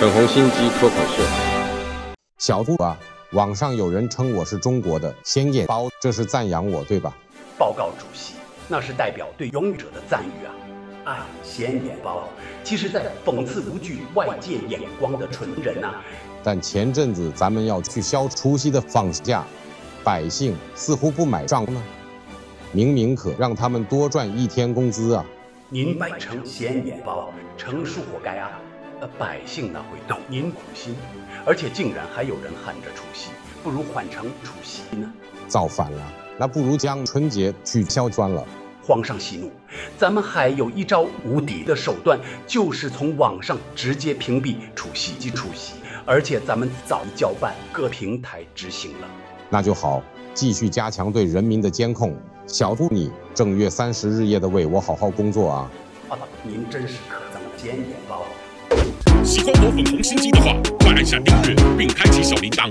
粉红心机脱口秀，小杜啊，网上有人称我是中国的鲜眼包，这是赞扬我对吧？报告主席，那是代表对勇者的赞誉啊！哎，鲜眼包，其实在讽刺无惧外界眼光的蠢人呐、啊。但前阵子咱们要去消除夕的放假，百姓似乎不买账呢。明明可让他们多赚一天工资啊！您摆成鲜眼包，成熟活该啊！呃，百姓哪会懂您苦心？而且竟然还有人喊着除夕，不如换成除夕呢？造反了！那不如将春节取消算了。皇上息怒，咱们还有一招无敌的手段，就是从网上直接屏蔽除夕及除夕，而且咱们早已交办各平台执行了。那就好，继续加强对人民的监控。小杜，你正月三十日夜的为我好好工作啊！啊，您真是可憎的鲜眼包。喜欢我粉红心机的话，快按下订阅并开启小铃铛。